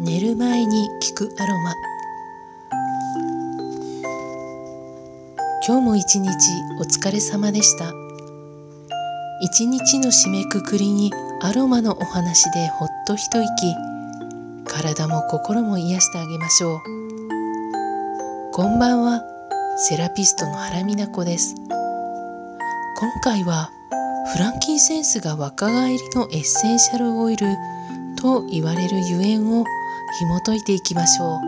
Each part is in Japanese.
寝る前に聞くアロマ。今日も一日お疲れ様でした。一日の締めくくりにアロマのお話でほっと一息。体も心も癒してあげましょう。こんばんは。セラピストの原美奈子です。今回はフランキンセンスが若返りのエッセンシャルオイルと言われるゆえんを紐解いていきましょう。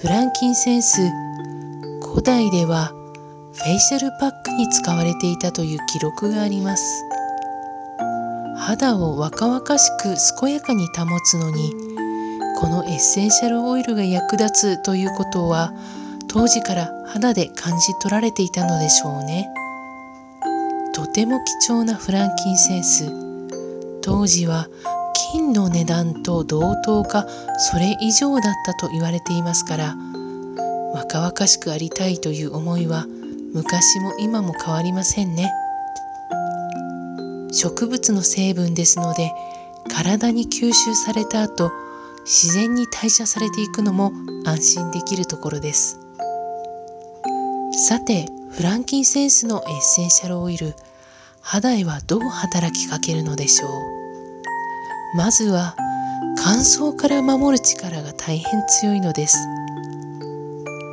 フランキンセンス古代ではフェイシャルパックに使われていたという記録があります。肌を若々しく健やかに保つのにこのエッセンシャルオイルが役立つということは当時から肌で感じ取られていたのでしょうね。とても貴重なフランキンセンス。当時は金の値段と同等かそれ以上だったと言われていますから若々しくありたいという思いは昔も今も変わりませんね。植物の成分ですので体に吸収された後自然に代謝されていくのも安心できるところです。さてフランキンセンスのエッセンシャルオイル肌へはどう働きかけるのでしょう？まずは乾燥から守る力が大変強いのです。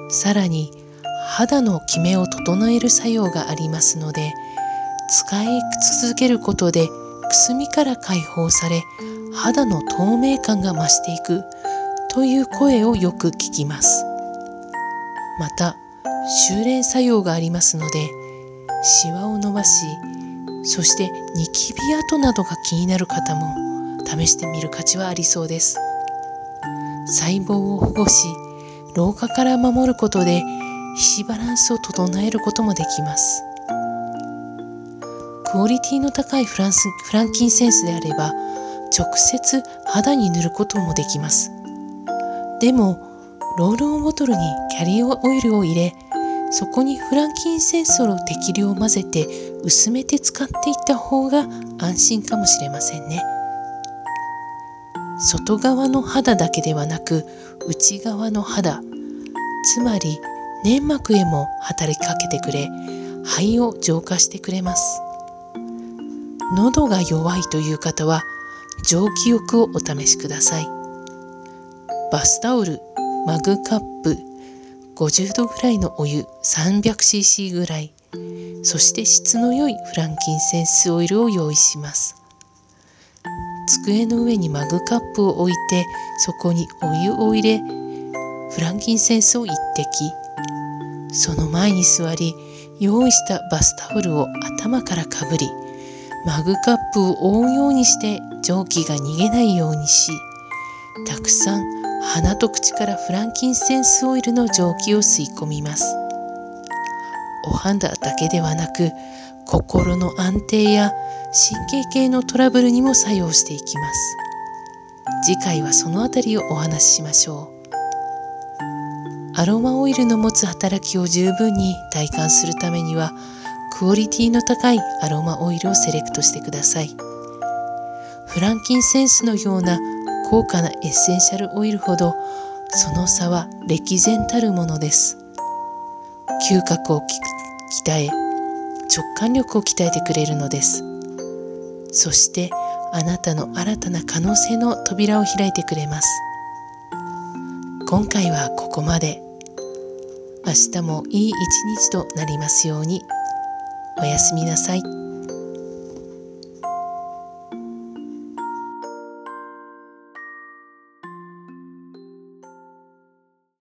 さらに肌のキメを整える作用がありますので使い続けることでくすみから解放され肌の透明感が増していくという声をよく聞きます。また修練作用がありますのでシワを伸ばしそしてニキビ跡などが気になる方も試してみる価値はありそうです。細胞を保護し老化から守ることで皮脂バランスを整えることもできます。クオリティの高いフランスフランキンセンスであれば直接肌に塗ることもできます。でもロールオンボトルにキャリーオイルを入れそこにフランキンセンスを適量混ぜて薄めて使っていった方が安心かもしれませんね。外側の肌だけではなく内側の肌。つまり粘膜へも働きかけてくれ肺を浄化してくれます。喉が弱いという方は蒸気浴をお試しください。バスタオルマグカップ50度ぐらいのお湯 300cc ぐらい。そして質の良いフランキンセンスオイルを用意します。机の上にマグカップを置いてそこにお湯を入れフランキンセンスを一滴。その前に座り用意したバスタオルを頭からかぶりマグカップを覆うようにして蒸気が逃げないようにしたくさん鼻と口からフランキンセンスオイルの蒸気を吸い込みます。お肌だけではなく心の安定や神経系のトラブルにも作用していきます。次回はそのあたりをお話ししましょう。アロマオイルの持つ働きを十分に体感するためにはクオリティの高いアロマオイルをセレクトしてください。フランキンセンスのような高価なエッセンシャルオイルほどその差は歴然たるものです。嗅覚を鍛え直感力を鍛えてくれるのです。そしてあなたの新たな可能性の扉を開いてくれます。今回はここまで。明日もいい一日となりますように。おやすみなさい。